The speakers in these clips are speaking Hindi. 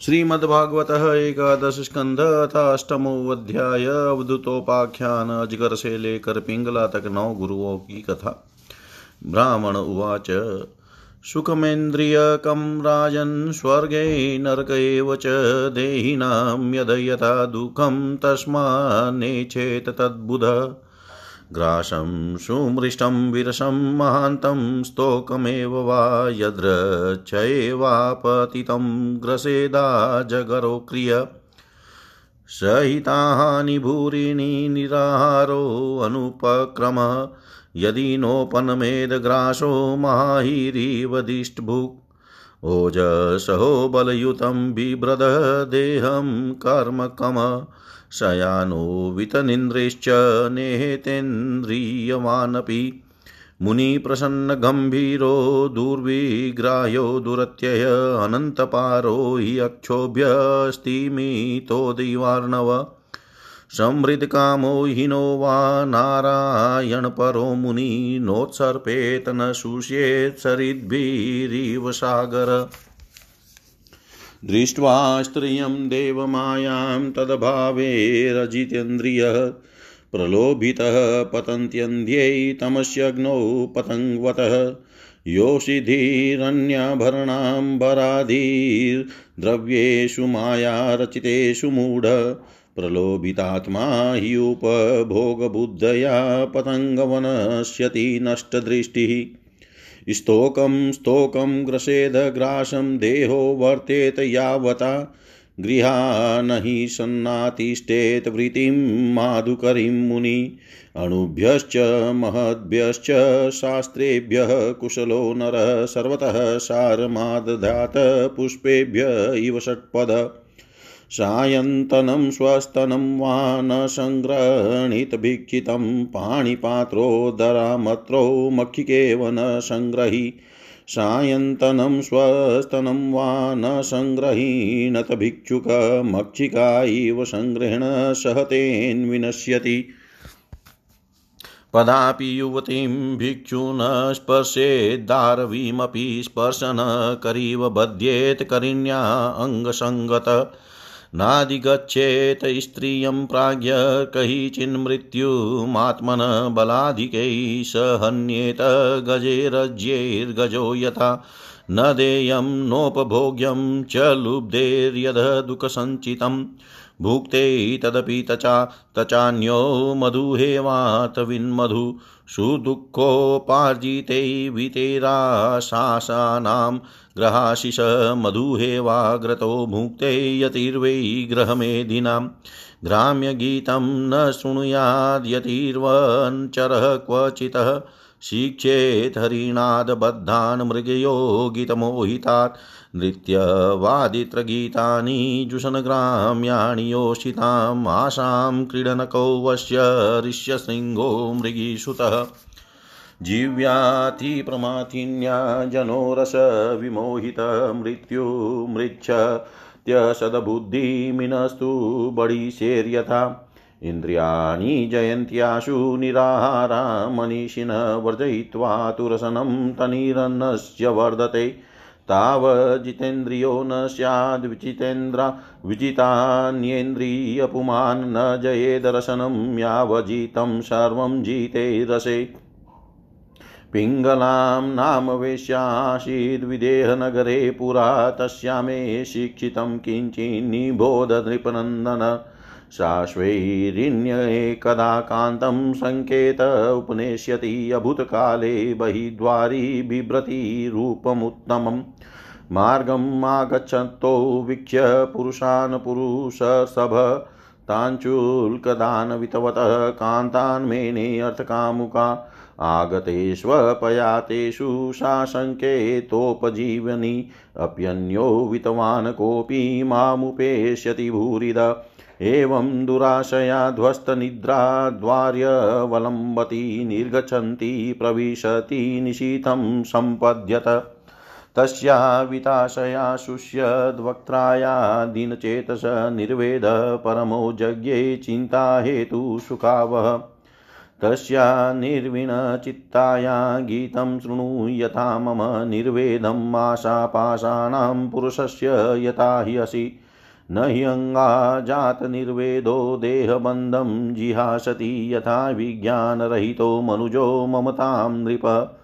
श्रीमद्भागवत एकादश स्कंध अष्टमो अध्याय अवधुतोपाख्यान अजगर से लेकर पिंगला तक नौ गुरुओं की कथा। ब्राह्मण उवाच, सुखमेन्द्रियकं राजन् स्वर्गे नरक एव च, देहिनां यद यथा दुःखं तस्मान्नेच्छेत तद्बुध। ग्रासं, सुमृष्टं, विरसं, महान्तं, स्तोकमेव वा यद्रच्छैवापतितं ग्रसेदा जगरो क्रिय। सहितानि भूरिणि निराहारोऽनुपक्रमः यदि नोपनमेदग्रासो माहिरीवदिष्टभुक् ओजसहो बलयुतं बिभ्रदः देहं कर्मकम शयानो वितनिन्द्रिश्च नेहेतेन्द्रियवानपि मुनिप्रसन्नगम्भीरो दुर्विग्राह्यो दुरत्यय अनन्तपारो हि अक्षोभ्यस्तिमितोदिवार्णव संहृदकामो हिनो वा नारायणपरो मुनि नोत्सर्पेत न शुष्येत् सागर दृष्ट्वा स्त्रियं देवमायां तद्भावेरजितेन्द्रियः प्रलोभितः पतन्त्यन्ध्यै तमस्यग्नौ पतङ्गवतः योषिधीरन्याभरणाम्बराधिर्द्रव्येषु मायारचितेषु मूढ प्रलोभितात्मा हि उपभोगबुद्धया पतङ्गवनश्यति नष्टदृष्टिः स्तोकं स्तोकं ग्रसेदग्रासं देहो वर्तेत यावता। गृहान हि सन्नातिष्ठेत वृत्तिं माधुकरीं मुनि। अणुभ्यश्च, महद्भ्यश्च, शास्त्रेभ्यः कुशलो नरः, सर्वतः सारमादधात पुष्पेभ्य इव षट्पद। सायन्तनं स्वस्तनं वा न सङ्गृहीतभिक्षितं पाणिपात्रोदरामत्रो मक्षिकेव न सङ्ग्रही। सायन्तनं स्वस्तनं वा न सङ्ग्रहीणत भिक्षुकमक्षिका इव सङ्ग्रहण सहतेन्विनश्यति पदापि युवतीं भिक्षुन स्पर्शेद्दारवीमपि स्पर्शन करीव बध्येत्, करिण्या अङ्गसङ्गत। नाधिगच्छेत् स्त्रियं प्राज्ञ कैचिन्मृत्युमात्मन बलाधिकैः स हन्येत गजेरज्यैर्गजो यथा। न देयं नोपभोग्यं च दुःखसञ्चितं भुक्ते तदपि तचा, तचान्यो मधुहेवात विन्मधु। सुदुःखोपार्जिते वितेराशासानां ग्रहाशिष मधुहेवाग्रतो भुक्ते यतिर्वै ग्रहमेधिनां। ग्राम्यगीतं न शृणुयाद्यतिर्वञ्चरः क्वचितः। शिक्षेत् हरिणादबद्धान् मृगयो गीतमोहितात् नृत्यवादित्रगीतानि जुषनग्राम्याणि योषिताम् आशां क्रीडनको वश्य ऋष्यशृङ्गो मृगीसुतः जीव्यातिप्रमाथिन्या जनो रसविमोहितमृत्युमृच्छत्यसदबुद्धिमिनस्तु बडिशेर्यथा इन्द्रियाणि जयन्त्याशु निराहारा मनीषिण वर्जयित्वा तुरसनं तनिरन्नस्य वर्धते। तावजितेन्द्रियो न स्याद्विचितेन्द्रा विजितान्येन्द्रियपुमान् न जयेदर्शनं यावजितं सर्वं जिते रसे पिङ्गलां नाम वेश्यासीद्विदेहनगरे पुरा तस्या मे शिक्षितं किञ्चिन्निबोध नृपनन्दन साश्वैरिण्येकदा कान्तं सङ्केत उपनेष्यति अभूतकाले बहिद्वारी बिभ्रतिरूपमुत्तमम्। मार्गम् आगच्छतो वीक्ष्य पुरुषान् पुरुषसभ ताञ्चुल्कदानवितवतः कान्तान् मेने अर्थकामुका। आगतेष्वपयातेषु साशङ्केतोपजीवनि अप्यन्यो वितवान् कोऽपि मामुपेष्यति भूरिद। एवं दुराशया ध्वस्तनिद्राद्वार्यवलम्बति निर्गच्छन्ति प्रविशति निशीथं सम्पद्यत। तस्या विताशया शुष्यद्वक्त्राया दीनचेतस निर्वेद परमो यज्ञे चिन्ताहेतुसुखावः तस्या निर्विणचित्ताया गीतं शृणु यथा मम निर्वेदम् आशापाशानां पुरुषस्य यथा हि असि। न हि अङ्गाजातनिर्वेदो देहबन्धं जिहासति यथा विज्ञानरहितो मनुजो ममतां नृप।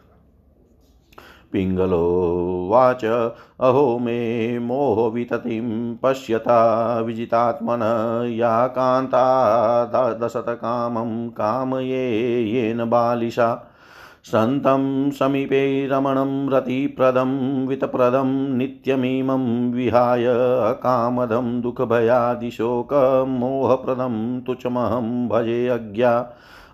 पिङ्गलोवाच अहो मे मोहविततिं पश्यता विजितात्मन, या कान्ता दशतकामं कामये येन बालिशा। सन्तं समीपे रमणं रतिप्रदं, वितप्रदं, नित्यमिमं विहाय कामदं, दुःखभयादिशोकमोहप्रदं तुचमहं भजे अज्ञा।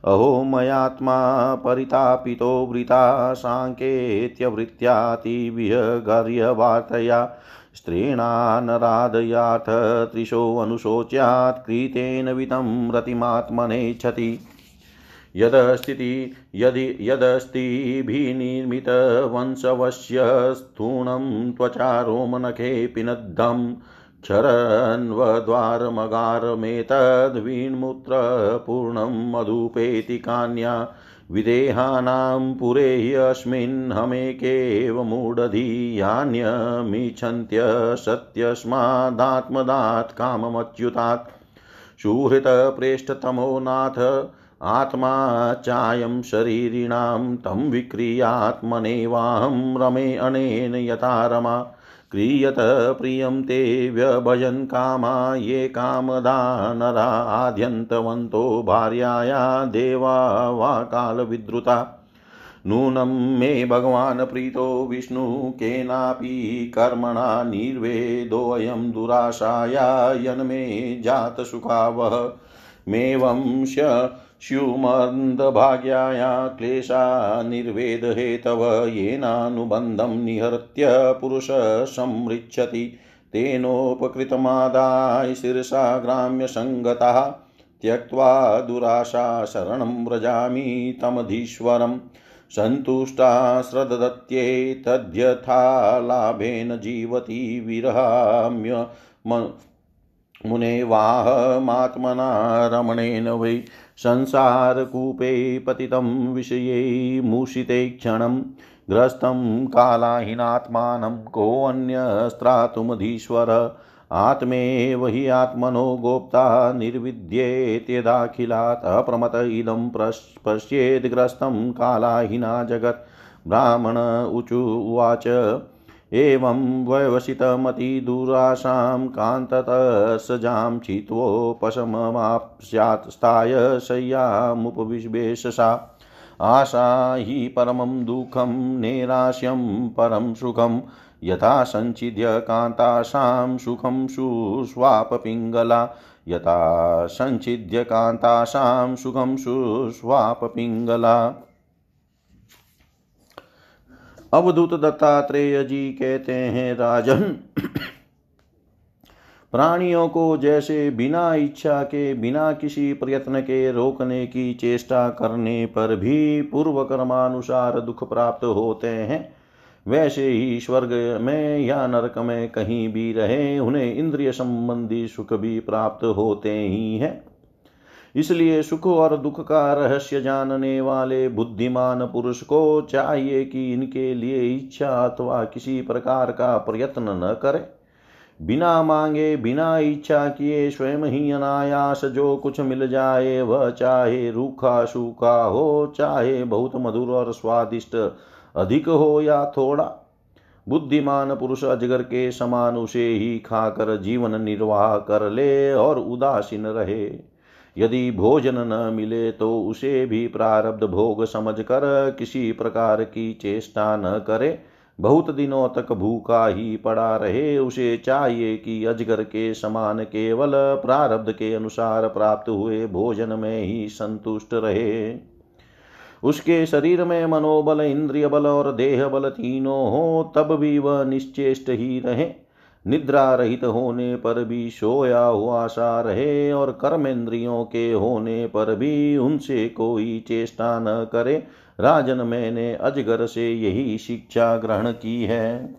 अहो, मयात्मा परितापितो वृता साङ्केत्यवृत्त्यातिविहगर्यवार्तया। स्त्रीणानराधयाथ त्रिशोऽनुशोच्यात् कृतेन वितं रतिमात्मनेच्छति यदस्ति यदि यदस्तिभिनिर्मितवंशवस्य स्थूणं त्वचा रोमनखे पिनद्धम् क्षरन्वद्वारमगारमेतद्वीण्मूत्रपूर्णं मधुपेति कान्या। विदेहानां पुरे ह्यस्मिन् हमेकेव मूढधीयान्यमिच्छन्त्यसत्यस्मादात्मदात् काममच्युतात्। सुहृतप्रेष्ठतमो नाथ आत्मा चायं शरीरिणां तं विक्रियात्मनेवाहं रमे अनेन यथा रमा। क्रियत प्रियं ते व्यभजन् कामा, ये कामदा नरा आद्यन्तवन्तो भार्याया देवा वा कालविद्रुता। नूनं मे भगवान् प्रीतो विष्णु, केनापि कर्मणा निर्वेदोऽयं दुराशाया, यन्मे जातसुखावः मेवंश स्युमन्दभाग्याया क्लेशा निर्वेदहेतव येनानुबन्धं निहृत्य पुरुषसंमृच्छति तेनोपकृतमादाय शिरसा ग्राम्यसङ्गतः त्यक्त्वा दुराशा शरणं व्रजामि तमधीश्वरम् सन्तुष्टा श्रददत्ये तद्यथा लाभेन जीवति विरहाम्य मुने वाहमात्मना रमणेन वै संसारकूपे पतितं विषये मूषिते क्षणं ग्रस्तं कालाहीनात्मानं कोऽन्यस्त्रातुमधीश्वर। आत्मेव हि आत्मनो गोप्ता निर्विद्येत्यदाखिलात् अप्रमत इदं पश्येद्ग्रस्तं कालाहीना जगत्। ब्राह्मण ऊचु उवाच एवं व्यवसितमतिदुराशां कान्ततसजां चित्वोपशममाप्स्यात् स्थाय शय्यामुपविवेशसा आशा हि परमं दुःखं, नैराश्यं परं सुखं, यथा सञ्चिद्य कान्तासां सुखं सुस्वापपिङ्गला। यथा सञ्चिद्य कान्तासां सुखं सुस्वापपिङ्गला। अवधूत दत्तात्रेय जी कहते हैं, राजन, प्राणियों को जैसे बिना इच्छा के, बिना किसी प्रयत्न के रोकने की चेष्टा करने पर भी पूर्व कर्मानुसार दुख प्राप्त होते हैं। वैसे ही स्वर्ग में या नरक में कहीं भी रहे, उन्हें इंद्रिय संबंधी सुख भी प्राप्त होते ही हैं। इसलिए सुख और दुख का रहस्य जानने वाले बुद्धिमान पुरुष को चाहिए कि इनके लिए इच्छा अथवा किसी प्रकार का प्रयत्न न करे। बिना मांगे, बिना इच्छा किए स्वयं ही अनायास जो कुछ मिल जाए, वह चाहे रूखा सूखा हो, चाहे बहुत मधुर और स्वादिष्ट अधिक हो या थोड़ा। बुद्धिमान पुरुष अजगर के समान उसे ही खाकर जीवन निर्वाह कर ले और उदासीन रहे। यदि भोजन न मिले तो उसे भी प्रारब्ध भोग समझकर किसी प्रकार की चेष्टा न करे। बहुत दिनों तक भूखा ही पड़ा रहे, उसे चाहिए कि अजगर के समान केवल प्रारब्ध के अनुसार प्राप्त हुए भोजन में ही संतुष्ट रहे। उसके शरीर में मनोबल, इंद्रिय बल और देह बल तीनों हो, तब भी वह निश्चेष्ट ही रहे। निद्रा रहित होने पर भी सोया हुआ सा रहे और कर्मेंद्रियों के होने पर भी उनसे कोई चेष्टा न करे। राजन मैंने अजगर से यही शिक्षा ग्रहण की है।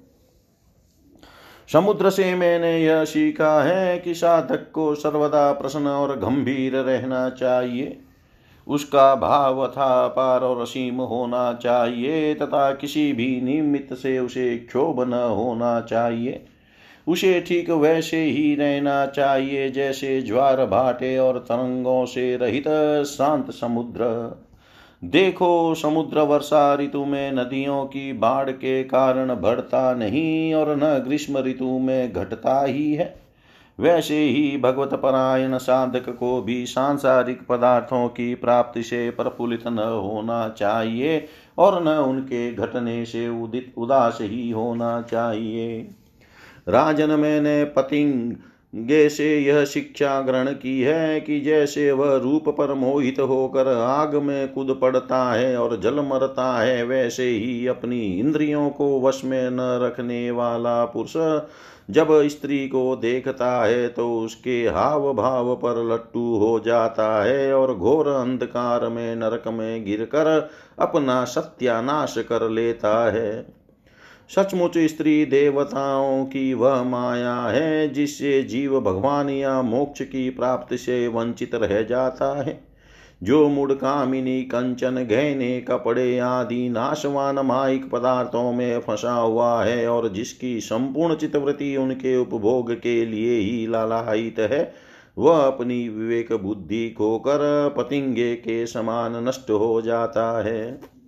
समुद्र से मैंने यह सीखा है कि साधक को सर्वदा प्रसन्न और गंभीर रहना चाहिए। उसका भाव था पार और असीम होना चाहिए तथा किसी भी निमित्त से उसे क्षोभ न होना चाहिए। उसे ठीक वैसे ही रहना चाहिए, जैसे ज्वार भाटे और तरंगों से रहित शांत समुद्र। देखो समुद्र वर्षा ऋतु में नदियों की बाढ़ के कारण बढ़ता नहीं और न ग्रीष्म ऋतु में घटता ही है। वैसे ही भगवत परायण साधक को भी सांसारिक पदार्थों की प्राप्ति से प्रफुल्लित न होना चाहिए और न उनके घटने से उदित, उदास ही होना चाहिए। राजन मैंने पतिंग से यह शिक्षा ग्रहण की है कि जैसे वह रूप पर मोहित होकर आग में कूद पड़ता है और जल मरता है, वैसे ही अपनी इंद्रियों को वश में न रखने वाला पुरुष जब स्त्री को देखता है तो उसके हाव भाव पर लट्टू हो जाता है और घोर अंधकार में नरक में गिरकर अपना सत्यानाश कर लेता है। सचमुच स्त्री देवताओं की वह माया है, जिससे जीव भगवान या मोक्ष की प्राप्ति से वंचित रह जाता है। जो मुड़ कामिनी, कंचन, गहने, कपड़े आदि नाशवान माइक पदार्थों में फंसा हुआ है और जिसकी संपूर्ण चितवृत्ति उनके उपभोग के लिए ही लालायित है, वह अपनी विवेक बुद्धि खोकर पतिंगे के समान नष्ट हो जाता है।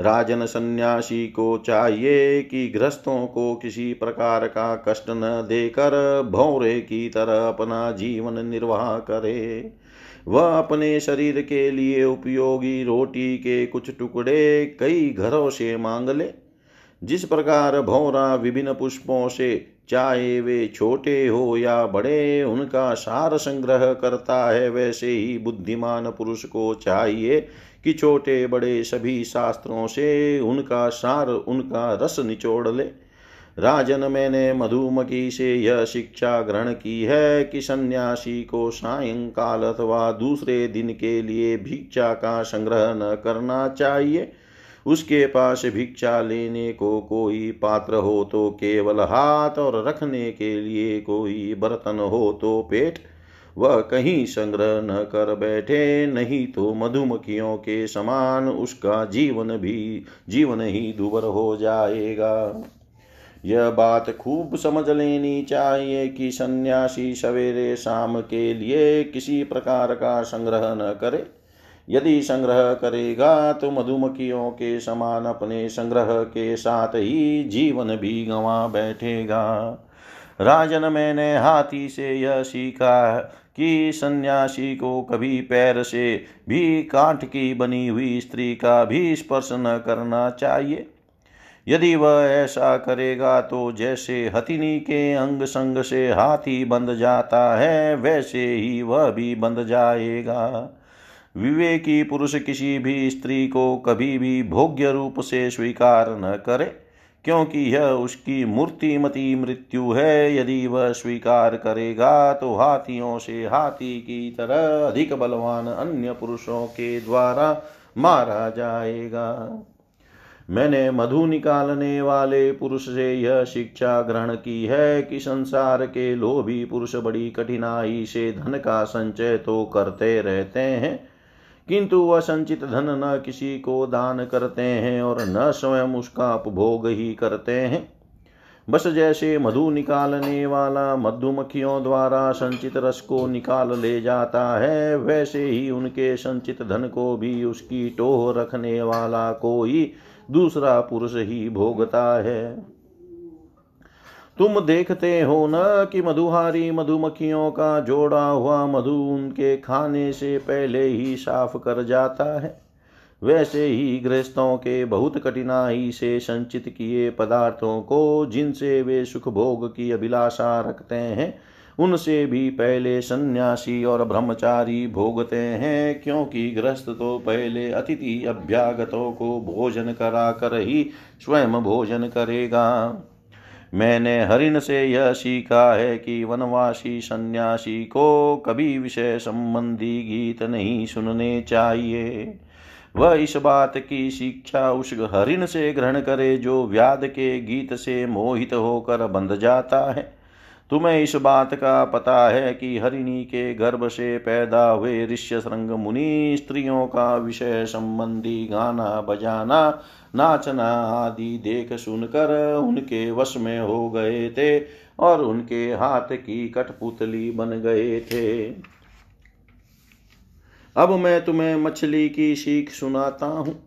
राजन सन्यासी को चाहिए कि गृहस्थों को किसी प्रकार का कष्ट न देकर भौरे की तरह अपना जीवन निर्वाह करे। वह अपने शरीर के लिए उपयोगी रोटी के कुछ टुकड़े कई घरों से मांग ले। जिस प्रकार भौरा विभिन्न पुष्पों से चाहे वे छोटे हो या बड़े, उनका सार संग्रह करता है, वैसे ही बुद्धिमान पुरुष को चाहिए कि छोटे बड़े सभी शास्त्रों से उनका सार, उनका रस निचोड़ ले। राजन मैंने मधुमकी से यह शिक्षा ग्रहण की है कि सन्यासी को सायंकाल अथवा दूसरे दिन के लिए भिक्षा का संग्रह न करना चाहिए। उसके पास भिक्षा लेने को कोई पात्र हो तो केवल हाथ और रखने के लिए कोई बर्तन हो तो पेट। वह कहीं संग्रह न कर बैठे, नहीं तो मधुमक्खियों के समान उसका जीवन भी, जीवन ही दुबर हो जाएगा। यह बात खूब समझ लेनी चाहिए कि सन्यासी सवेरे शाम के लिए किसी प्रकार का संग्रह न करे। यदि संग्रह करेगा तो मधुमक्खियों के समान अपने संग्रह के साथ ही जीवन भी गंवा बैठेगा। राजन मैंने हाथी से यह सीखा कि सन्यासी को कभी पैर से भी काठ की बनी हुई स्त्री का भी स्पर्श न करना चाहिए। यदि वह ऐसा करेगा तो जैसे हथिनी के अंग संग से हाथी बंध जाता है, वैसे ही वह भी बंध जाएगा। विवेकी पुरुष किसी भी स्त्री को कभी भी भोग्य रूप से स्वीकार न करे। क्योंकि यह उसकी मूर्तिमती मृत्यु है। यदि वह स्वीकार करेगा तो हाथियों से हाथी की तरह अधिक बलवान अन्य पुरुषों के द्वारा मारा जाएगा। मैंने मधु निकालने वाले पुरुष से यह शिक्षा ग्रहण की है कि संसार के लोभी पुरुष बड़ी कठिनाई से धन का संचय तो करते रहते हैं। किंतु वह संचित धन न किसी को दान करते हैं और न स्वयं उसका उपभोग ही करते हैं। बस जैसे मधु निकालने वाला मधुमक्खियों द्वारा संचित रस को निकाल ले जाता है, वैसे ही उनके संचित धन को भी उसकी टोह रखने वाला कोई दूसरा पुरुष ही भोगता है। तुम देखते हो न कि मधुहारी मधुमक्खियों का जोड़ा हुआ मधु उनके खाने से पहले ही साफ़ कर जाता है। वैसे ही गृहस्थों के बहुत कठिनाई से संचित किए पदार्थों को जिनसे वे सुख भोग की अभिलाषा रखते हैं, उनसे भी पहले सन्यासी और ब्रह्मचारी भोगते हैं, क्योंकि गृहस्थ तो पहले अतिथि अभ्यागतों को भोजन करा कर ही स्वयं भोजन करेगा। मैंने हरिण से यह सीखा है कि वनवासी सन्यासी को कभी विषय संबंधी गीत नहीं सुनने चाहिए। वह इस बात की शिक्षा उस हरिण से ग्रहण करे जो व्याध के गीत से मोहित होकर बंध जाता है। तुम्हें इस बात का पता है कि हरिणी के गर्भ से पैदा हुए ऋष्य श्रृंग मुनि स्त्रियों का विषय संबंधी गाना बजाना, नाचना आदि देख सुनकर उनके वश में हो गए थे और उनके हाथ की कठपुतली बन गए थे। अब मैं तुम्हें मछली की सीख सुनाता हूँ।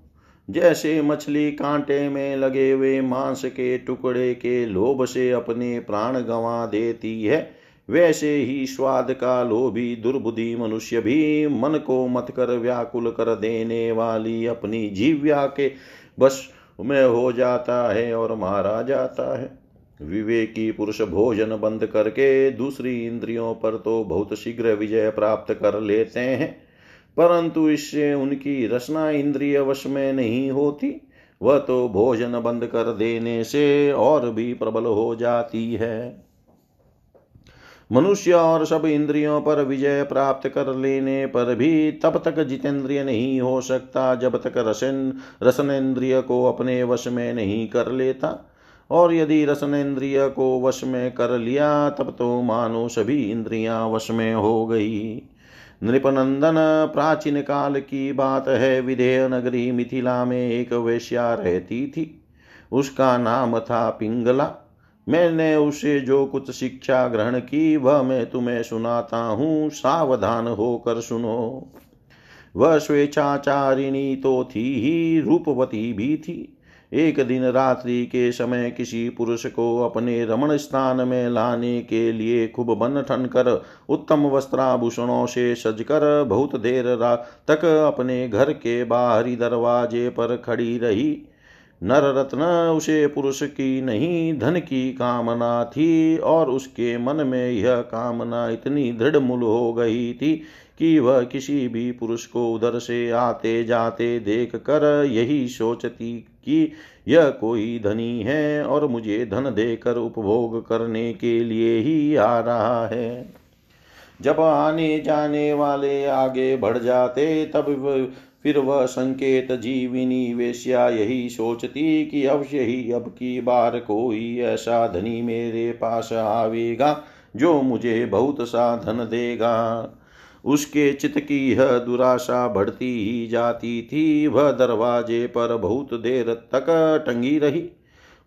जैसे मछली कांटे में लगे हुए मांस के टुकड़े के लोभ से अपने प्राण गंवा देती है, वैसे ही स्वाद का लोभी दुर्बुद्धि मनुष्य भी मन को मत कर व्याकुल कर देने वाली अपनी जीव्या के बस में हो जाता है और मारा जाता है। विवेकी पुरुष भोजन बंद करके दूसरी इंद्रियों पर तो बहुत शीघ्र विजय प्राप्त कर लेते हैं। परंतु इससे उनकी रचना इंद्रिय वश में नहीं होती। वह तो भोजन बंद कर देने से और भी प्रबल हो जाती है। मनुष्य और सब इंद्रियों पर विजय प्राप्त कर लेने पर भी तब तक जितेंद्रिय नहीं हो सकता, जब तक रसन रसनेन्द्रिय को अपने वश में नहीं कर लेता। और यदि रसनेन्द्रिय को वश में कर लिया, तब तो मानो सभी इंद्रियाँ वश में हो गई। नृपनंदन प्राचीन काल की बात है। विधेय नगरी मिथिला में एक वेश्या रहती थी। उसका नाम था पिंगला। मैंने उसे जो कुछ शिक्षा ग्रहण की, वह मैं तुम्हें सुनाता हूँ। सावधान होकर सुनो। वह स्वेच्छाचारिणी तो थी ही, रूपवती भी थी। एक दिन रात्रि के समय किसी पुरुष को अपने रमण स्थान में लाने के लिए खूब बन ठन कर, उत्तम वस्त्राभूषणों से सजकर बहुत देर रात तक अपने घर के बाहरी दरवाजे पर खड़ी रही। नर रत्न उसे पुरुष की नहीं, धन की कामना थी और उसके मन में यह कामना इतनी दृढ़ मूल हो गई थी कि वह किसी भी पुरुष को उधर से आते जाते देख कर यही सोचती कि यह कोई धनी है और मुझे धन देकर उपभोग करने के लिए ही आ रहा है। जब आने जाने वाले आगे बढ़ जाते, तब फिर वह संकेत जीविनी वेश्या यही सोचती कि अवश्य ही अब की बार कोई ऐसा धनी मेरे पास आवेगा, जो मुझे बहुत सा धन देगा। उसके चित की यह दुराशा बढ़ती ही जाती थी। वह दरवाजे पर बहुत देर तक टंगी रही।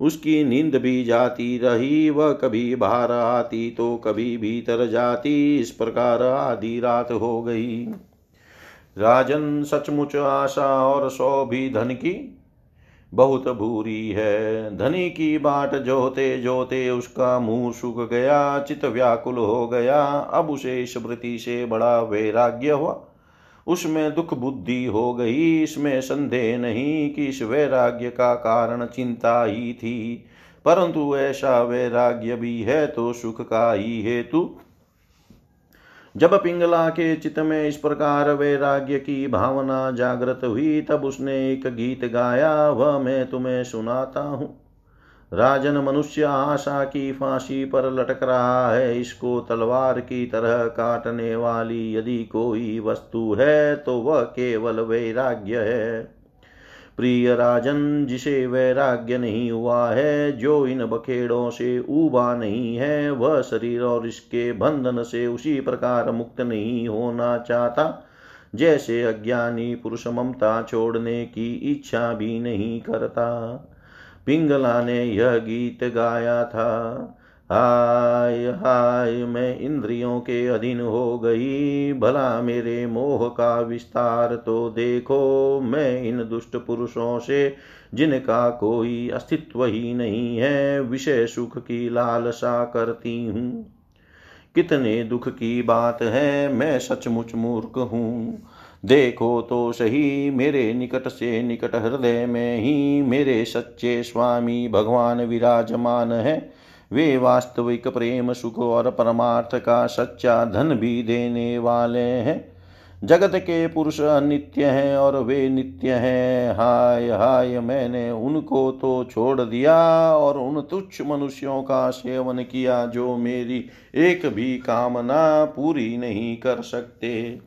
उसकी नींद भी जाती रही। वह कभी बाहर आती तो कभी भीतर जाती। इस प्रकार आधी रात हो गई। राजन सचमुच आशा और सौ भी धन की बहुत भूरी है। धनी की बाट जोते जोते उसका मुँह सूख गया चित व्याकुल हो गया। अब उसे स्मृति से बड़ा वैराग्य हुआ। उसमें दुख बुद्धि हो गई। इसमें संदेह नहीं कि इस वैराग्य का कारण चिंता ही थी। परंतु ऐसा वैराग्य भी है तो सुख का ही हेतु जब पिंगला के चित्त में इस प्रकार वैराग्य की भावना जागृत हुई, तब उसने एक गीत गाया, वह मैं तुम्हें सुनाता हूँ। राजन मनुष्य आशा की फांसी पर लटक रहा है, इसको तलवार की तरह काटने वाली यदि कोई वस्तु है तो वह केवल वैराग्य है। प्रिय राजन जिसे वैराग्य नहीं हुआ है, जो इन बखेड़ों से ऊबा नहीं है, वह शरीर और इसके बंधन से उसी प्रकार मुक्त नहीं होना चाहता। जैसे अज्ञानी पुरुष ममता छोड़ने की इच्छा भी नहीं करता। पिंगला ने यह गीत गाया था। हाय हाय, मैं इंद्रियों के अधीन हो गई। भला मेरे मोह का विस्तार तो देखो। मैं इन दुष्ट पुरुषों से, जिनका कोई अस्तित्व ही नहीं है, विषय सुख की लालसा करती हूँ। कितने दुख की बात है, मैं सचमुच मूर्ख हूँ। देखो तो सही, मेरे निकट से निकट हृदय में ही मेरे सच्चे स्वामी भगवान विराजमान है। वे वास्तविक प्रेम, सुख और परमार्थ का सच्चा धन भी देने वाले हैं। जगत के पुरुष अनित्य हैं और वे नित्य हैं। हाय हाय, मैंने उनको तो छोड़ दिया और उन तुच्छ मनुष्यों का सेवन किया जो मेरी एक भी कामना पूरी नहीं कर सकते।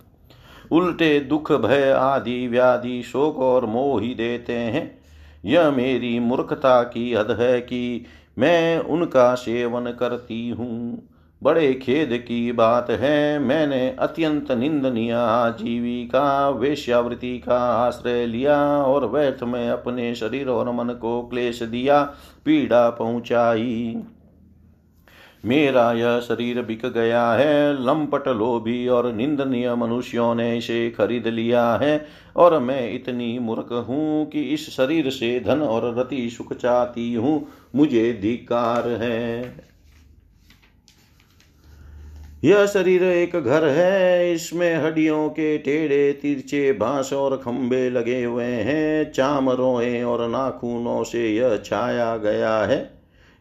उल्टे दुख, भय आदि, व्याधि, शोक और मोह ही देते हैं। यह मेरी मूर्खता की हद है कि मैं उनका सेवन करती हूँ। बड़े खेद की बात है, मैंने अत्यंत निंदनीय आजीविका, वेश्यावृत्ति का आश्रय लिया और व्यर्थ में अपने शरीर और मन को क्लेश दिया, पीड़ा पहुंचाई। मेरा यह शरीर बिक गया है, लंपट लोभी और निंदनीय मनुष्यों ने इसे खरीद लिया है और मैं इतनी मूर्ख हूँ कि इस शरीर से धन और रति सुख चाहती हूँ, मुझे धिकार है। यह शरीर एक घर है, इसमें हड्डियों के टेढ़े तिरछे बाँस और खंबे लगे हुए हैं, चामरों और नाखूनों से यह छाया गया है।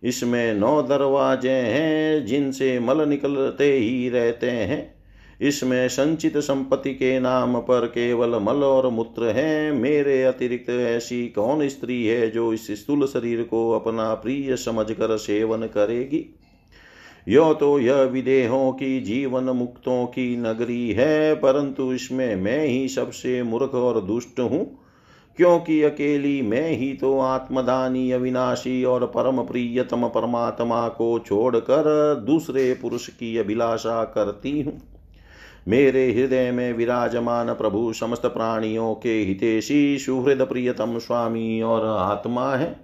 इसमें नौ दरवाजे हैं जिनसे मल निकलते ही रहते हैं। इसमें संचित संपत्ति के नाम पर केवल मल और मूत्र है। मेरे अतिरिक्त ऐसी कौन स्त्री है जो इस स्थूल शरीर को अपना प्रिय समझकर सेवन करेगी? यो तो यह विदेहों की जीवन मुक्तों की नगरी है, परंतु इसमें मैं ही सबसे मूर्ख और दुष्ट हूँ। क्योंकि अकेली मैं ही तो आत्मदानी, अविनाशी और परम प्रियतम परमात्मा को छोड़कर दूसरे पुरुष की अभिलाषा करती हूँ। मेरे हृदय में विराजमान प्रभु समस्त प्राणियों के हितेशी, सुहृद प्रियतम स्वामी और आत्मा है।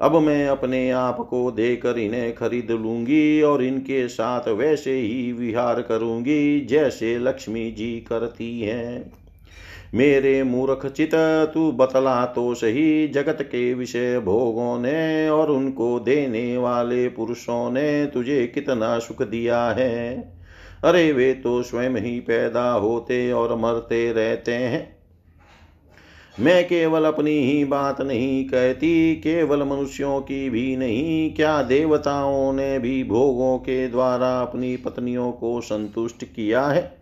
अब मैं अपने आप को देकर इन्हें खरीद लूँगी और इनके साथ वैसे ही विहार करूँगी जैसे लक्ष्मी जी करती हैं। मेरे मूर्ख चित, तू बतला तो सही। जगत के विषय भोगों ने और उनको देने वाले पुरुषों ने तुझे कितना सुख दिया है? अरे वे तो स्वयं ही पैदा होते और मरते रहते हैं। मैं केवल अपनी ही बात नहीं कहती, केवल मनुष्यों की भी नहीं। क्या देवताओं ने भी भोगों के द्वारा अपनी पत्नियों को संतुष्ट किया है?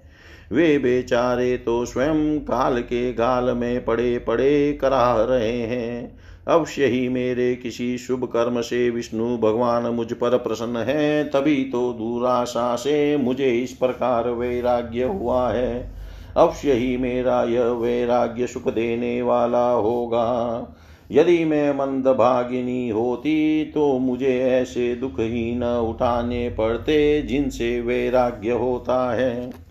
वे बेचारे तो स्वयं काल के गाल में पड़े पड़े कराह रहे हैं। अवश्य ही मेरे किसी शुभ कर्म से विष्णु भगवान मुझ पर प्रसन्न है, तभी तो दुराशा से मुझे इस प्रकार वैराग्य हुआ है। अवश्य ही मेरा यह वैराग्य सुख देने वाला होगा। यदि मैं मंद भागिनी होती तो मुझे ऐसे दुख ही न उठाने पड़ते जिनसे वैराग्य होता है।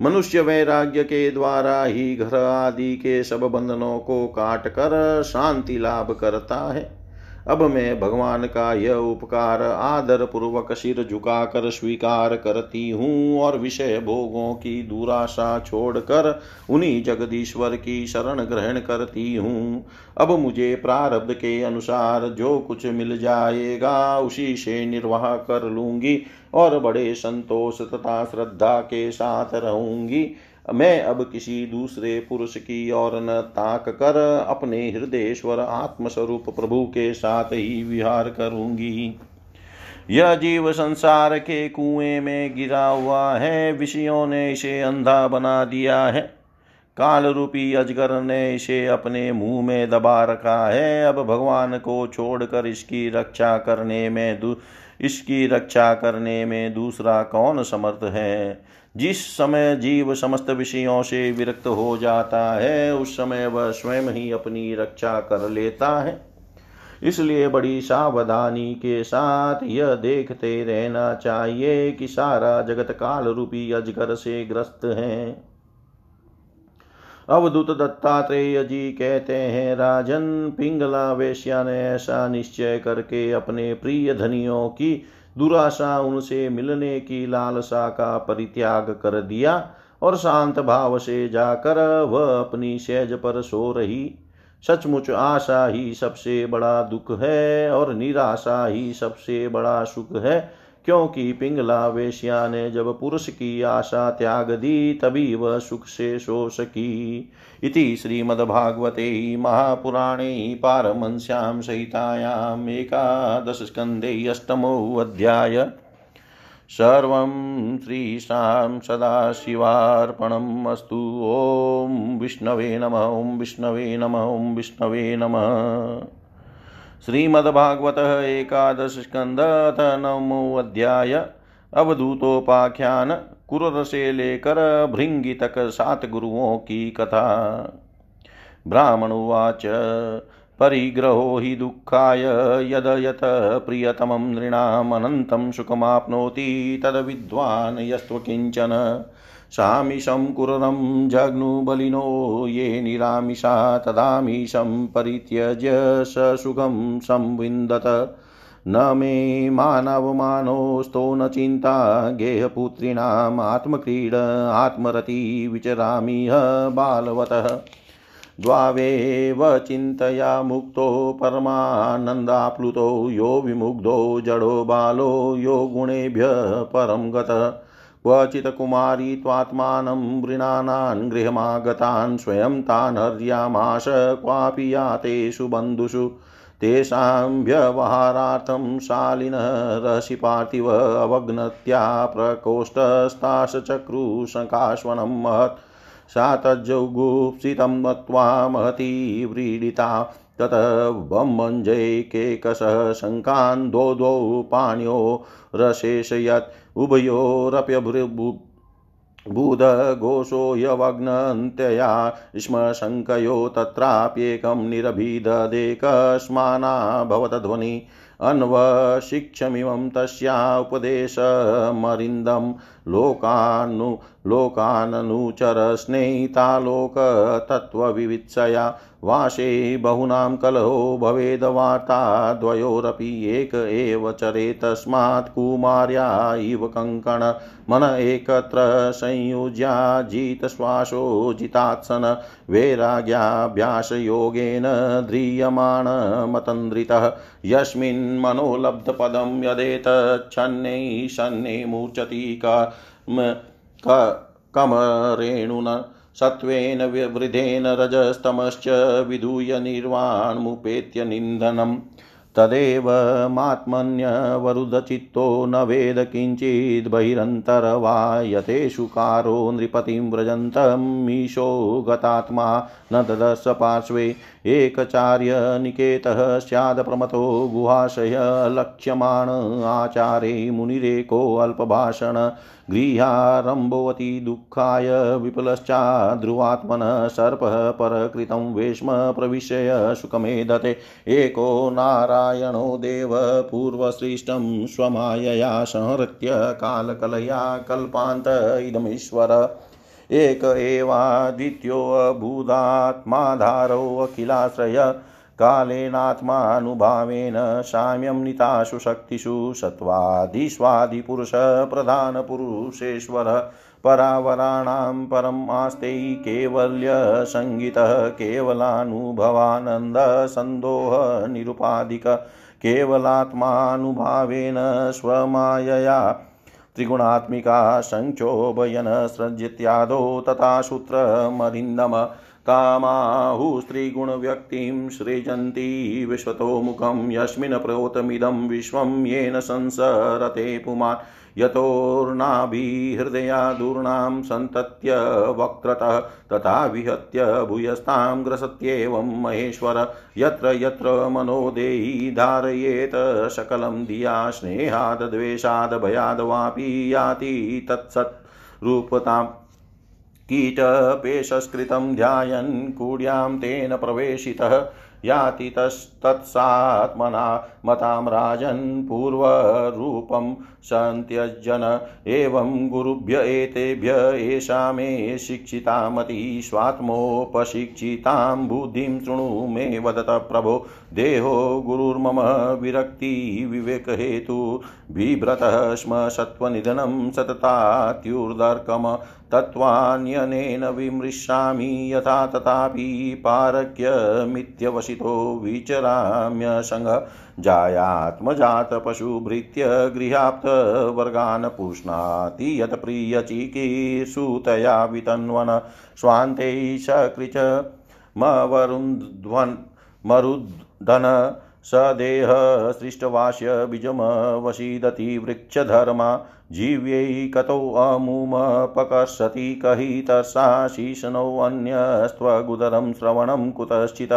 मनुष्य वैराग्य के द्वारा ही घर आदि के सब बंधनों को काट कर शांति लाभ करता है। अब मैं भगवान का यह उपकार आदर पूर्वक सिर झुकाकर स्वीकार करती हूँ और विषय भोगों की दुराशा छोड़कर उन्हीं जगदीश्वर की शरण ग्रहण करती हूँ। अब मुझे प्रारब्ध के अनुसार जो कुछ मिल जाएगा उसी से निर्वाह कर लूँगी और बड़े संतोष तथा श्रद्धा के साथ रहूँगी। मैं अब किसी दूसरे पुरुष की ओर न ताक कर अपने हृदयेश्वर आत्मस्वरूप प्रभु के साथ ही विहार करूँगी। यह जीव संसार के कुएँ में गिरा हुआ है, विषयों ने इसे अंधा बना दिया है। काल रूपी अजगर ने इसे अपने मुँह में दबा रखा है। अब भगवान को छोड़कर इसकी रक्षा करने में इसकी रक्षा करने में दूसरा कौन समर्थ है? जिस समय जीव समस्त विषयों से विरक्त हो जाता है, उस समय वह स्वयं ही अपनी रक्षा कर लेता है। इसलिए बड़ी सावधानी के साथ यह देखते रहना चाहिए कि सारा जगत काल रूपी अजगर से ग्रस्त है। अवधुत दत्तात्रेय जी कहते हैं, राजन पिंगला वेश्या ने ऐसा निश्चय करके अपने प्रिय धनियों की दुराशा उनसे मिलने की लालसा का परित्याग कर दिया और शांत भाव से जाकर वह अपनी सहज पर सो रही। सचमुच आशा ही सबसे बड़ा दुख है और निराशा ही सबसे बड़ा सुख है। क्योंकि पिंगला वेश्या ने जब पुरुष की आशा त्याग दी, तभी वह सुख से सो सकी इति श्रीमद्भागवते महापुराणे पारमंस्यां सहितायाम् एकादशस्कन्धे अष्टमोऽध्याय। सर्वं श्रीशां सदाशिवार्पणम् ॐ विष्णवे नमः, ॐ विष्णवे नमः, ॐ विष्णवे नमः। श्रीमद्भागवत एकादश स्कंद नवमो अध्याय अवधूतोपाख्यान कुरर से लेकर भृंगी तक सात गुरुओं की कथा। ब्राह्मण उवाच, परिग्रहो हि दुःखाय यद यत् प्रियतमं नृणामनन्तं सुखमाप्नोति तद्विद्वान् यस्त्वकिञ्चन। सामिषं कुरं जग्नुबलिनो ये निरामिषा तदामिषं परित्यज्य स सुखं संविन्दत। न मे मानवमानोस्तो न चिन्ता, गेहपुत्रीणाम् आत्मक्रीड आत्मरति विचरामि बालवतः। द्वावेव चिन्तया मुक्तो परमानन्दाप्लुतो, यो विमुग्धो जडो बालो, यो गुणेभ्यः परं गतः। क्वचित् कुमारी त्वात्मानं वृणानान् गृहमागतान् स्वयं तान् हर्यामाश क्वापि यातेषु बन्धुषु। तेषां व्यवहारार्थं शालिनः रहसि पार्थिव अवग्नत्या प्रकोष्ठस्ताशचक्रुशङ्काश्वनं महत्। सा तज्जौगुप्सितं मत्वा महती व्रीडिता। ततः वमञ्जैकेकशः शङ्कान् द्वौ पाण्यो रशेषयत् उभयोरप्यभृभु बुधघोषोऽयवग्नन्त्यया स्म शङ्कयो तत्राप्येकं निरभिददेकस्माना भवतध्वनि अन्वशिक्षमिमं तस्या उपदेशमरिन्दं लोकानु लोकाननुचरस्नेहितालोकतत्त्वविवित्सया वासे बहूनां कलहो भवेद्वार्ता द्वयोरपि एक एव चरे तस्मात् कुमार्या इव कङ्कण मन एकत्र संयुज्या जितश्वासो जितात्सन वैराग्याभ्यासयोगेन ध्रियमाणमतन्द्रितः यस्मिन् मनोलब्धपदं यदेतच्छन्नै शन्ने मूर्च्छति कमरेणुना सत्त्वेन वृधेन रजस्तमश्च विधूय निर्वाणमुपेत्य निन्दनम्। तदेव मात्मन्यवरुदचित्तो न वेद किञ्चिद् बहिरन्तर वा यथेषु कारो नृपतिं व्रजन्तमीशो गतात्मा न ददर्श पार्श्वे एकचार्यनिकेतः स्यादप्रमथो गुहाशय लक्ष्यमाण आचारे मुनिरेकोऽल्पभाषण गृहारम्भोऽति दुःखाय विपुलश्चाध्रुवात्मनः सर्पः परकृतं वेश्म प्रविश्य सुखमेधते एको नारायणो देव पूर्वसृष्टं स्वमायया संहृत्य कालकलया कल्पान्त इदमीश्वर। एक एवादित्योऽभूदात्माधारोऽखिलाश्रय कालेनात्मानुभावेन साम्यं निताशु शक्तिषु सत्त्वादिस्वादिपुरुषप्रधानपुरुषेश्वरः परावराणां परम् आस्ते केवल्यसङ्गीतः केवलानुभवानन्दसन्दोहनिरुपाधिक केवलात्मानुभावेन स्वमायया त्रिगुणात्मिका सङ्क्षोभयन सृज्यत्यादौ तथा सूत्रमरिन्दम तामाहुस्त्रीगुणव्यक्तिं सृजन्ति विश्वतोमुखं यस्मिन् प्रोतमिदं विश्वं येन संसरते पुमान् यतोर्नाभिहृदयादूर्णां सन्तत्य वक्रतः तथा विहत्य भूयस्तां ग्रसत्येवं महेश्वर, यत्र यत्र मनोदेयी धारयेत सकलं धिया स्नेहाद्वेषाद्भयाद् वापि याति तत्सत् रूपताम् कीटपेशस्कृतं ध्यायन् कूड्यां तेन प्रवेशितः याति तत्सात्मना मतां राजन् पूर्वरूपं सन्त्यजन एवं गुरुभ्य एतेभ्य एषा मे शिक्षिता मती स्वात्मोपशिक्षितां बुद्धिं शृणु मे वदत प्रभो देहो गुरुर्मम विरक्तिविवेकहेतु बिभ्रतः स्म सत्त्वनिधनं सततात्युर्दर्कम, तत्त्वान्यनेन विमृशामि यथा तथापि पारक्यमित्यवसितो विचराम्यसङ्ग, जायात्मजातपशुभृत्य गृहाप्तवर्गान् पुष्णाति यत् प्रियचिकीर्षुतया वितन्वन् स्वान्ते सकृच मवरुन्ध्वन् मरुद्धन स देह सृष्टवास्य बीजमवसीदति वृक्षधर्मा जीव्यैकतोऽमुमपकर्षति कहितर्षा शीशनोऽन्यस्त्वगुदरं श्रवणं कुतश्चित्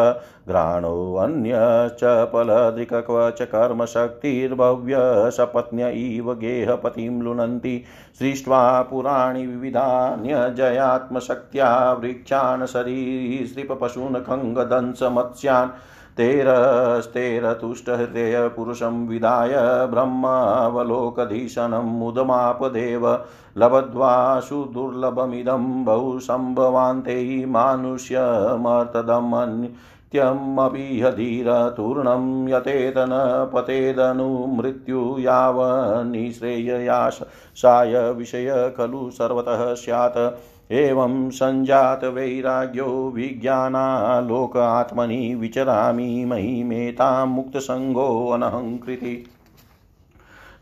घ्राणोऽन्यश्च फलदृक्क्वच कर्मशक्तिर्भव्य सपत्न्य इव गेहपतिं लुनन्ति सृष्ट्वा पुराणि विविधान्यजयात्मशक्त्या वृक्षान् शरीसृपशून् खङ्गदंशमत्स्यान् तेरस्तेरतुष्टहृदयपुरुषं विदाय ब्रह्मावलोकधीशनं मुदमापदेव लभद्वासु दुर्लभमिदं बहु सम्भवान्ते मानुष्यमर्तदमन्त्यमपि हधीरतूर्णं यतेतन पतेदनु मृत्यु यावन्निःश्रेययाशाय विषय खलु सर्वतः स्यात् एवं सञ्जातवैराग्यो विज्ञानालोकात्मनि विचरामि महिमेतां मुक्तसङ्गोऽनहङ्कृति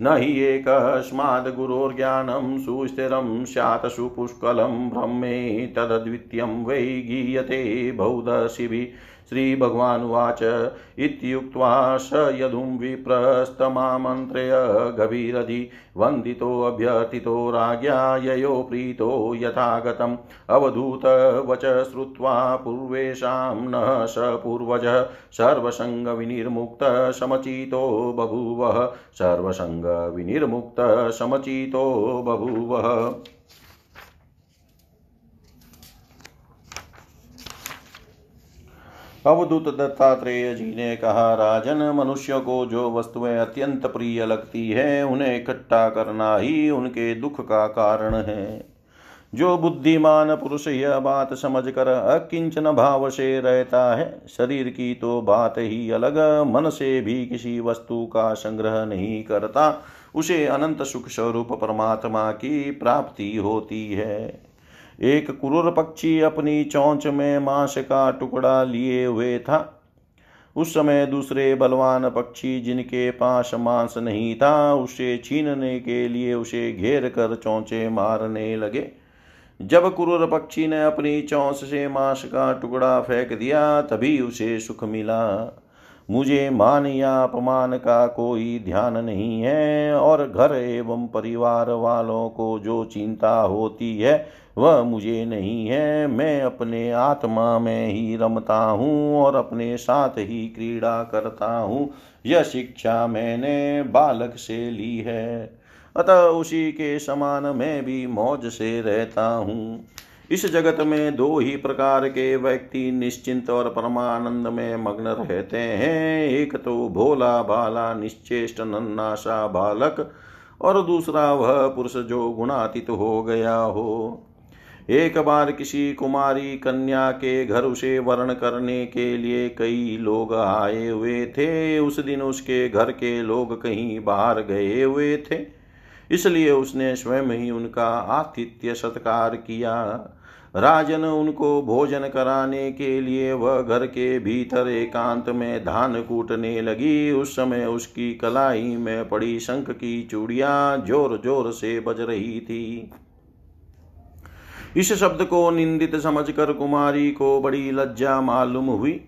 न हि एकस्माद्गुरोर्ज्ञानं सुस्थिरं स्यात् सुपुष्कलं ब्रह्मे तदद्वितीयं वै गीयते बहुदशिभिः श्रीभगवानुवाच इत्युक्त्वा स यदुं विप्रस्तमामन्त्रय गभीरधि वन्दितोऽभ्यर्थितो राज्ञा ययो प्रीतो यथागतम्। अवधूतवच श्रुत्वा पूर्वेषां न स पूर्वजः सर्वसङ्गविनिर्मुक्तसमचितो बभूवः। सर्वसङ्गविनिर्मुक्तसमचितो बभूवः। अवधूत दत्तात्रेय जी ने कहा, राजन, मनुष्य को जो वस्तुएँ अत्यंत प्रिय लगती है, उन्हें इकट्ठा करना ही उनके दुख का कारण है। जो बुद्धिमान पुरुष यह बात समझकर अकिंचन भाव से रहता है, शरीर की तो बात ही अलग, मन से भी किसी वस्तु का संग्रह नहीं करता, उसे अनंत सुख स्वरूप परमात्मा की प्राप्ति होती है। एक कुरूर पक्षी अपनी चौंच में मांस का टुकड़ा लिए हुए था। उस समय दूसरे बलवान पक्षी जिनके पास मांस नहीं था, उसे छीनने के लिए उसे घेर कर चौंचे मारने लगे। जब कुरूर पक्षी ने अपनी चौंस से मांस का टुकड़ा फेंक दिया, तभी उसे सुख मिला। मुझे मान या अपमान का कोई ध्यान नहीं है और घर एवं परिवार वालों को जो चिंता होती है वह मुझे नहीं है। मैं अपने आत्मा में ही रमता हूँ और अपने साथ ही क्रीड़ा करता हूँ। यह शिक्षा मैंने बालक से ली है। अतः उसी के समान मैं भी मौज से रहता हूँ। इस जगत में दो ही प्रकार के व्यक्ति निश्चिंत और परमानंद में मग्न रहते हैं। एक तो भोला भाला, निश्चेष्ट नन्नाशा बालक और दूसरा वह पुरुष जो गुणातीत हो गया हो। एक बार किसी कुमारी कन्या के घर उसे वर्ण करने के लिए कई लोग आए हुए थे। उस दिन उसके घर के लोग कहीं बाहर गए हुए थे। इसलिए उसने स्वयं ही उनका आतिथ्य सत्कार किया। राजन उनको भोजन कराने के लिए वह घर के भीतर एकांत में धान कूटने लगी। उस समय उसकी कलाई में पड़ी शंख की चूड़ियाँ ज़ोर ज़ोर से बज रही थी। इस शब्द को निंदित समझकर कुमारी को बड़ी लज्जा मालूम हुई।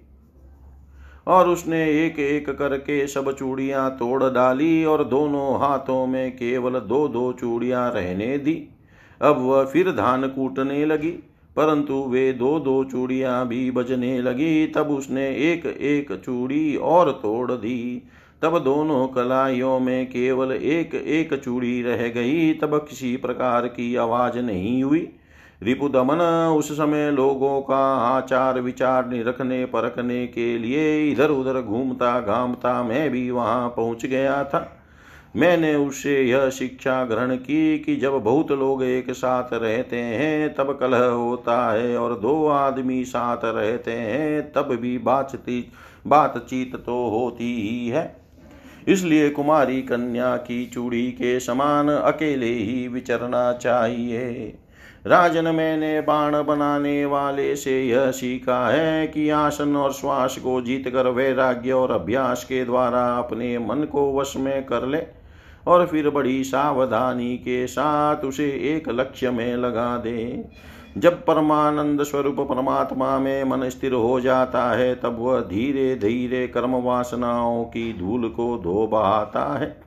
और उसने एक एक करके सब चूड़ियाँ तोड़ डाली और दोनों हाथों में केवल दो दो चूड़ियाँ रहने दी। अब वह फिर धान कूटने लगी, परंतु वे दो दो चूड़ियाँ भी बजने लगी। तब उसने एक एक चूड़ी और तोड़ दी। तब दोनों कलाइयों में केवल एक एक चूड़ी रह गई। तब किसी प्रकार की आवाज़ नहीं हुई। रिपुदमन उस समय लोगों का आचार विचार निरखने परखने के लिए इधर उधर घूमता घामता मैं भी वहाँ पहुँच गया था। मैंने उससे यह शिक्षा ग्रहण की कि जब बहुत लोग एक साथ रहते हैं, तब कलह होता है और दो आदमी साथ रहते हैं, तब भी बातचीत बातचीत तो होती ही है। इसलिए कुमारी कन्या की चूड़ी के समान अकेले ही विचरना चाहिए। राजन मैंने बाण बनाने वाले से यह सीखा है कि आसन और श्वास को जीत कर वैराग्य और अभ्यास के द्वारा अपने मन को वश में कर ले और फिर बड़ी सावधानी के साथ उसे एक लक्ष्य में लगा दे। जब परमानंद स्वरूप परमात्मा में मन स्थिर हो जाता है, तब वह धीरे धीरे कर्म वासनाओं की धूल को धो बहाता है।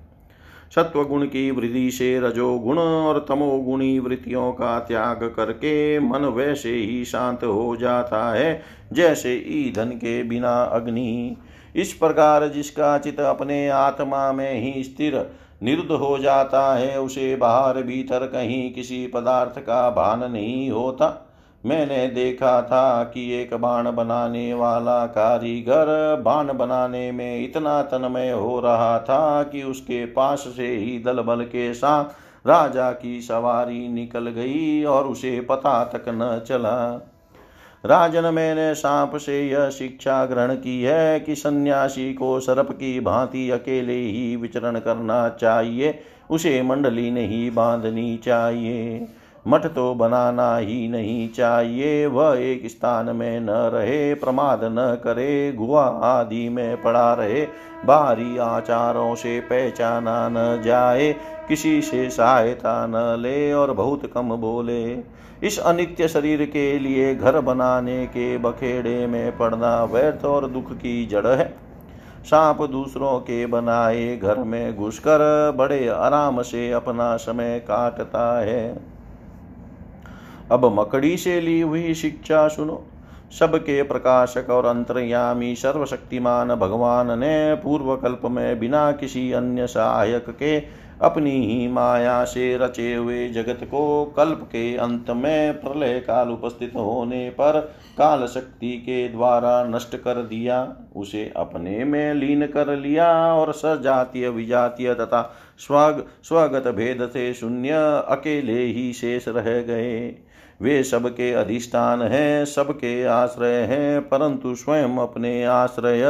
सत्वगुण की वृद्धि से रजोगुण और तमोगुणी वृत्तियों का त्याग करके मन वैसे ही शांत हो जाता है, जैसे ईंधन के बिना अग्नि। इस प्रकार जिसका चित अपने आत्मा में ही स्थिर, निरुद्ध हो जाता है, उसे बाहर भीतर कहीं किसी पदार्थ का भान नहीं होता। मैंने देखा था कि एक बाण बनाने वाला कारीगर बाण बनाने में इतना तन्मय हो रहा था कि उसके पास से ही दल बल के साथ राजा की सवारी निकल गई और उसे पता तक न चला। राजन, मैंने सांप से यह शिक्षा ग्रहण की है कि सन्यासी को सर्प की भांति अकेले ही विचरण करना चाहिए, उसे मंडली नहीं बांधनी चाहिए। मठ तो बनाना ही नहीं चाहिए, वह एक स्थान में न रहे, प्रमाद न करे गुआ आदि में पड़ा रहे बाहरी आचारों से पहचाना न जाए, किसी से सहायता न ले और बहुत कम बोले। इस अनित्य शरीर के लिए घर बनाने के बखेड़े में पड़ना व्यर्थ और दुख की जड़ है। सांप दूसरों के बनाए घर में घुसकर बड़े आराम से अपना समय काटता है। अब मकड़ी से ली हुई शिक्षा सुनो। सबके प्रकाशक और अंतर्यामी सर्वशक्तिमान भगवान ने पूर्व कल्प में बिना किसी अन्य सहायक के अपनी ही माया से रचे हुए जगत को कल्प के अंत में प्रलय काल उपस्थित होने पर काल शक्ति के द्वारा नष्ट कर दिया, उसे अपने में लीन कर लिया और सजातीय विजातीय तथा स्वग स्वगत भेद से शून्य अकेले ही शेष रह गए। वे सबके अधिष्ठान हैं, सबके आश्रय हैं, परंतु स्वयं अपने आश्रय,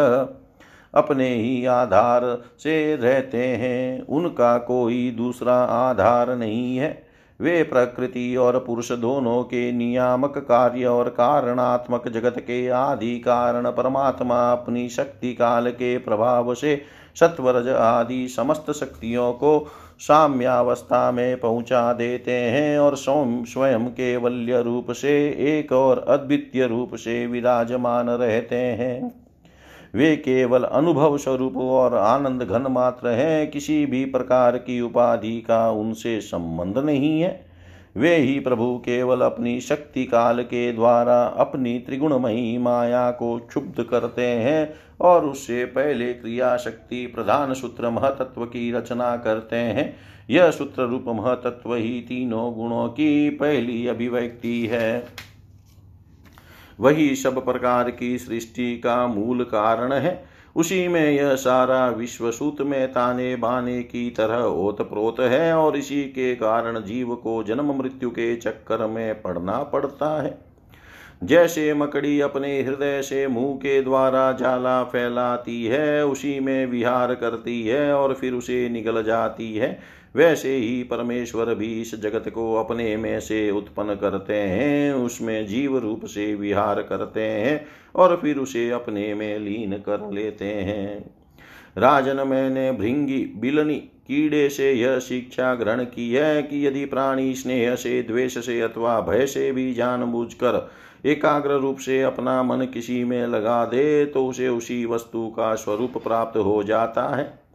अपने ही आधार से रहते हैं। उनका कोई दूसरा आधार नहीं है। वे प्रकृति और पुरुष दोनों के नियामक कार्य और कारणात्मक जगत के आदि कारण परमात्मा अपनी शक्ति काल के प्रभाव से सत्वरज आदि समस्त शक्तियों को साम्यावस्था में पहुँचा देते हैं और स्वयं केवल्य रूप से, एक और अद्वितीय रूप से विराजमान रहते हैं। वे केवल अनुभव स्वरूप और आनंद घन मात्र हैं, किसी भी प्रकार की उपाधि का उनसे संबंध नहीं है। वे ही प्रभु केवल अपनी शक्ति काल के द्वारा अपनी त्रिगुणमयी माया को क्षुब्ध करते हैं और उससे पहले क्रिया शक्ति प्रधान सूत्र महतत्व की रचना करते हैं। यह सूत्र रूप महतत्व ही तीनों गुणों की पहली अभिव्यक्ति है। वही सब प्रकार की सृष्टि का मूल कारण है। उसी में यह सारा विश्व सूत में ताने बाने की तरह ओत प्रोत है और इसी के कारण जीव को जन्म मृत्यु के चक्कर में पड़ना पड़ता है। जैसे मकड़ी अपने हृदय से मुँह के द्वारा जाला फैलाती है, उसी में विहार करती है और फिर उसे निकल जाती है। वैसे ही परमेश्वर भी इस जगत को अपने में से उत्पन्न करते हैं, उसमें जीव रूप से विहार करते हैं और फिर उसे अपने में लीन कर लेते हैं। राजन मैंने भृंगी बिलनी कीड़े से यह शिक्षा ग्रहण की है कि यदि प्राणी स्नेह से, द्वेष से अथवा भय से भी जानबूझकर एकाग्र रूप से अपना मन किसी में लगा दे तो उसे उसी वस्तु का स्वरूप प्राप्त हो जाता है।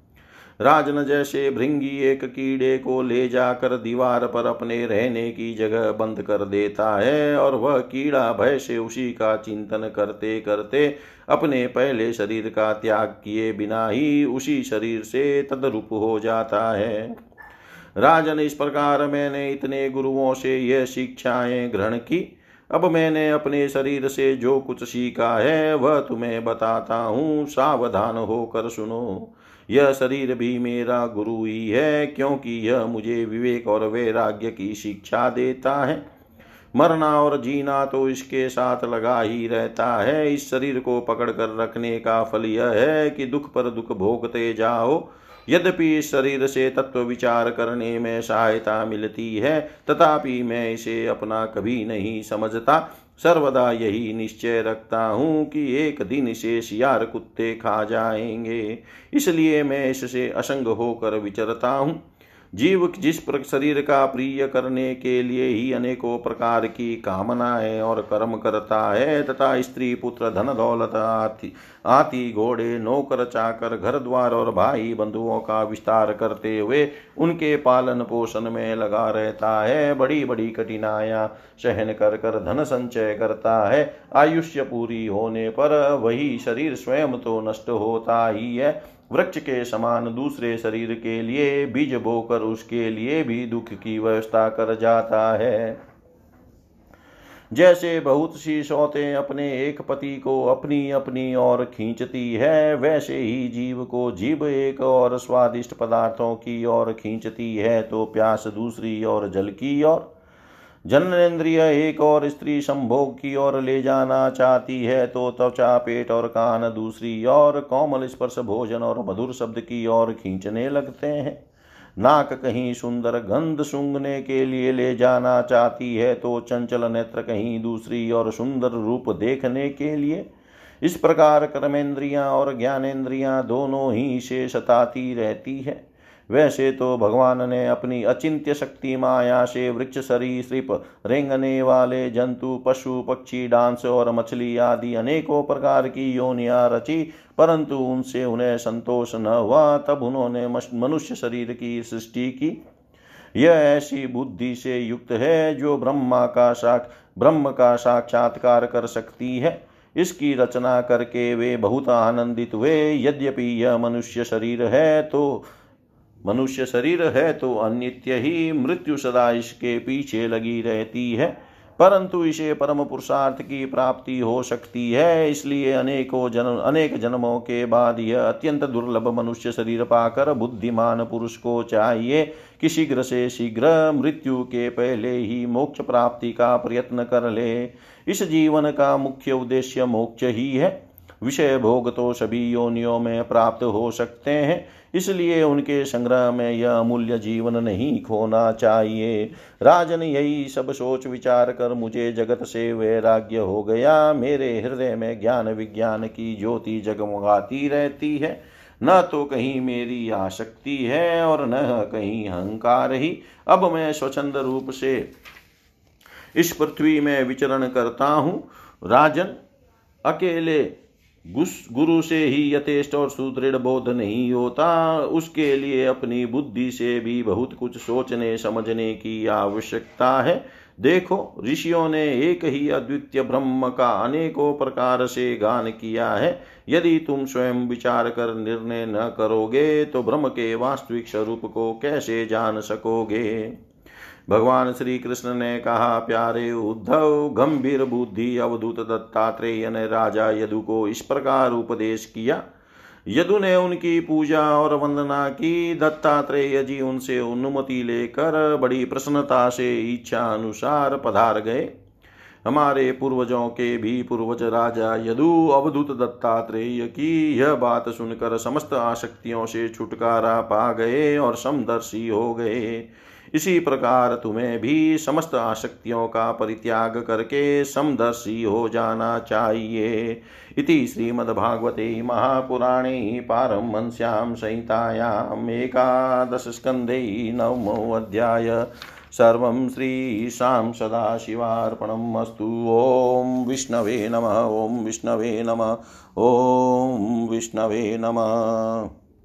राजन जैसे भृंगी एक कीड़े को ले जाकर दीवार पर अपने रहने की जगह बंद कर देता है, और वह कीड़ा भय से उसी का चिंतन करते करते अपने पहले शरीर का त्याग किए बिना ही उसी शरीर से तदरूप हो जाता है। राजन इस प्रकार मैंने इतने गुरुओं से यह शिक्षाएँ ग्रहण की। अब मैंने अपने शरीर से जो कुछ सीखा है, वह तुम्हें बताता हूँ, सावधान होकर सुनो। यह शरीर भी मेरा गुरु ही है, क्योंकि यह मुझे विवेक और वैराग्य की शिक्षा देता है। मरना और जीना तो इसके साथ लगा ही रहता है। इस शरीर को पकड़ कर रखने का फल यह है कि दुख पर दुख भोगते जाओ। यद्यपि इस शरीर से तत्व विचार करने में सहायता मिलती है, तथापि मैं इसे अपना कभी नहीं समझता। सर्वदा यही निश्चय रखता हूँ कि एक दिन शेष यार कुत्ते खा जाएँगे। इसलिए मैं इससे असंग होकर विचरता हूँ। जीव जिस शरीर का प्रिय करने के लिए ही अनेकों प्रकार की कामनाएँ और कर्म करता है, तथा स्त्री पुत्र धन दौलत आती आती घोड़े, नौकर, चाकर घर द्वार और भाई बंधुओं का विस्तार करते हुए उनके पालन पोषण में लगा रहता है। बड़ी बड़ी कठिनाइयाँ सहन कर कर धन संचय करता है। आयुष्य पूरी होने पर वही शरीर स्वयं तो नष्ट होता ही है। वृक्ष के समान दूसरे शरीर के लिए बीज बोकर उसके लिए भी दुख की व्यवस्था कर जाता है। जैसे बहुत सी सौतें अपने एक पति को अपनी अपनी ओर खींचती है, वैसे ही जीव को जीव एक और स्वादिष्ट पदार्थों की ओर खींचती है तो प्यास दूसरी और जल की ओर जननेन्द्रिय एक और स्त्री संभोग की ओर ले जाना चाहती है तो त्वचा पेट और कान दूसरी ओर कोमल स्पर्श भोजन और मधुर शब्द की ओर खींचने लगते हैं। नाक कहीं सुंदर गंध सूंघने के लिए ले जाना चाहती है तो चंचल नेत्र कहीं दूसरी और सुंदर रूप देखने के लिए। इस प्रकार कर्मेंद्रियाँ और ज्ञानेन्द्रियाँ दोनों ही से सताती रहती है। वैसे तो भगवान ने अपनी अचिंत्य शक्ति, माया से वृक्ष सरीसृप रेंगने वाले जंतु, पशु, पक्षी, डांस और मछली आदि अनेकों प्रकार की योनिया रची, परंतु उनसे उन्हें संतोष न हुआ। तब उन्होंने मनुष्य शरीर की सृष्टि की। यह ऐसी बुद्धि से युक्त है जो ब्रह्मा का साक्ष ब्रह्म का साक्षात्कार कर सकती है। इसकी रचना करके वे बहुत आनंदित हुए। यद्यपि यह मनुष्य शरीर है तो मनुष्य शरीर है तो अनित्य ही मृत्यु सदा इसके पीछे लगी रहती है, परंतु इसे परम पुरुषार्थ की प्राप्ति हो सकती है। इसलिए अनेकों जन्म अनेक जन्मों के बाद यह अत्यंत दुर्लभ मनुष्य शरीर पाकर बुद्धिमान पुरुष को चाहिए कि शीघ्र से शीघ्र मृत्यु के पहले ही मोक्ष प्राप्ति का प्रयत्न कर ले। इस जीवन का मुख्य उद्देश्य मोक्ष ही है। विषय भोग तो सभी योनियों में प्राप्त हो सकते हैं, इसलिए उनके संग्रह में यह अमूल्य जीवन नहीं खोना चाहिए। राजन यही सब सोच विचार कर मुझे जगत से वैराग्य हो गया। मेरे हृदय में ज्ञान विज्ञान की ज्योति जगमगाती रहती है। न तो कहीं मेरी आसक्ति है और न कहीं अहंकार ही। अब मैं स्वच्छंद रूप से इस पृथ्वी में विचरण करता हूँ। राजन, अकेले गुरु से ही यथेष्ट और सुदृढ़ बोध नहीं होता। उसके लिए अपनी बुद्धि से भी बहुत कुछ सोचने, समझने की आवश्यकता है। देखो, ऋषियों ने एक ही अद्वितीय ब्रह्म का अनेकों प्रकार से गान किया है। यदि तुम स्वयं विचार कर निर्णय न करोगे तो ब्रह्म के वास्तविक स्वरूप को कैसे जान सकोगे? भगवान श्री कृष्ण ने कहा, प्यारे उद्धव, गंभीर बुद्धि अवधूत दत्तात्रेय ने राजा यदु को इस प्रकार उपदेश किया। यदु ने उनकी पूजा और वंदना की। दत्तात्रेय जी उनसे अनुमति लेकर बड़ी प्रसन्नता से इच्छा अनुसार पधार गए। हमारे पूर्वजों के भी पूर्वज राजा यदु अवधूत दत्तात्रेय की यह बात सुनकर समस्त आसक्तियों से छुटकारा पा गए और समदर्शी हो गए। इसी प्रकार तुम्हें भी समस्त आसक्तियों का परित्याग करके समदर्शी हो जाना चाहिए। इति श्रीमद्भागवते महापुराणे पारमहंस्यां संहितायाम् एकादशस्कन्धे नवमोऽध्याय सर्वं श्रीशां सदाशिवार्पणम् अस्तु। ॐ विष्णवे नमः। ॐ विष्णवे नमः। ॐ विष्णवे नमः।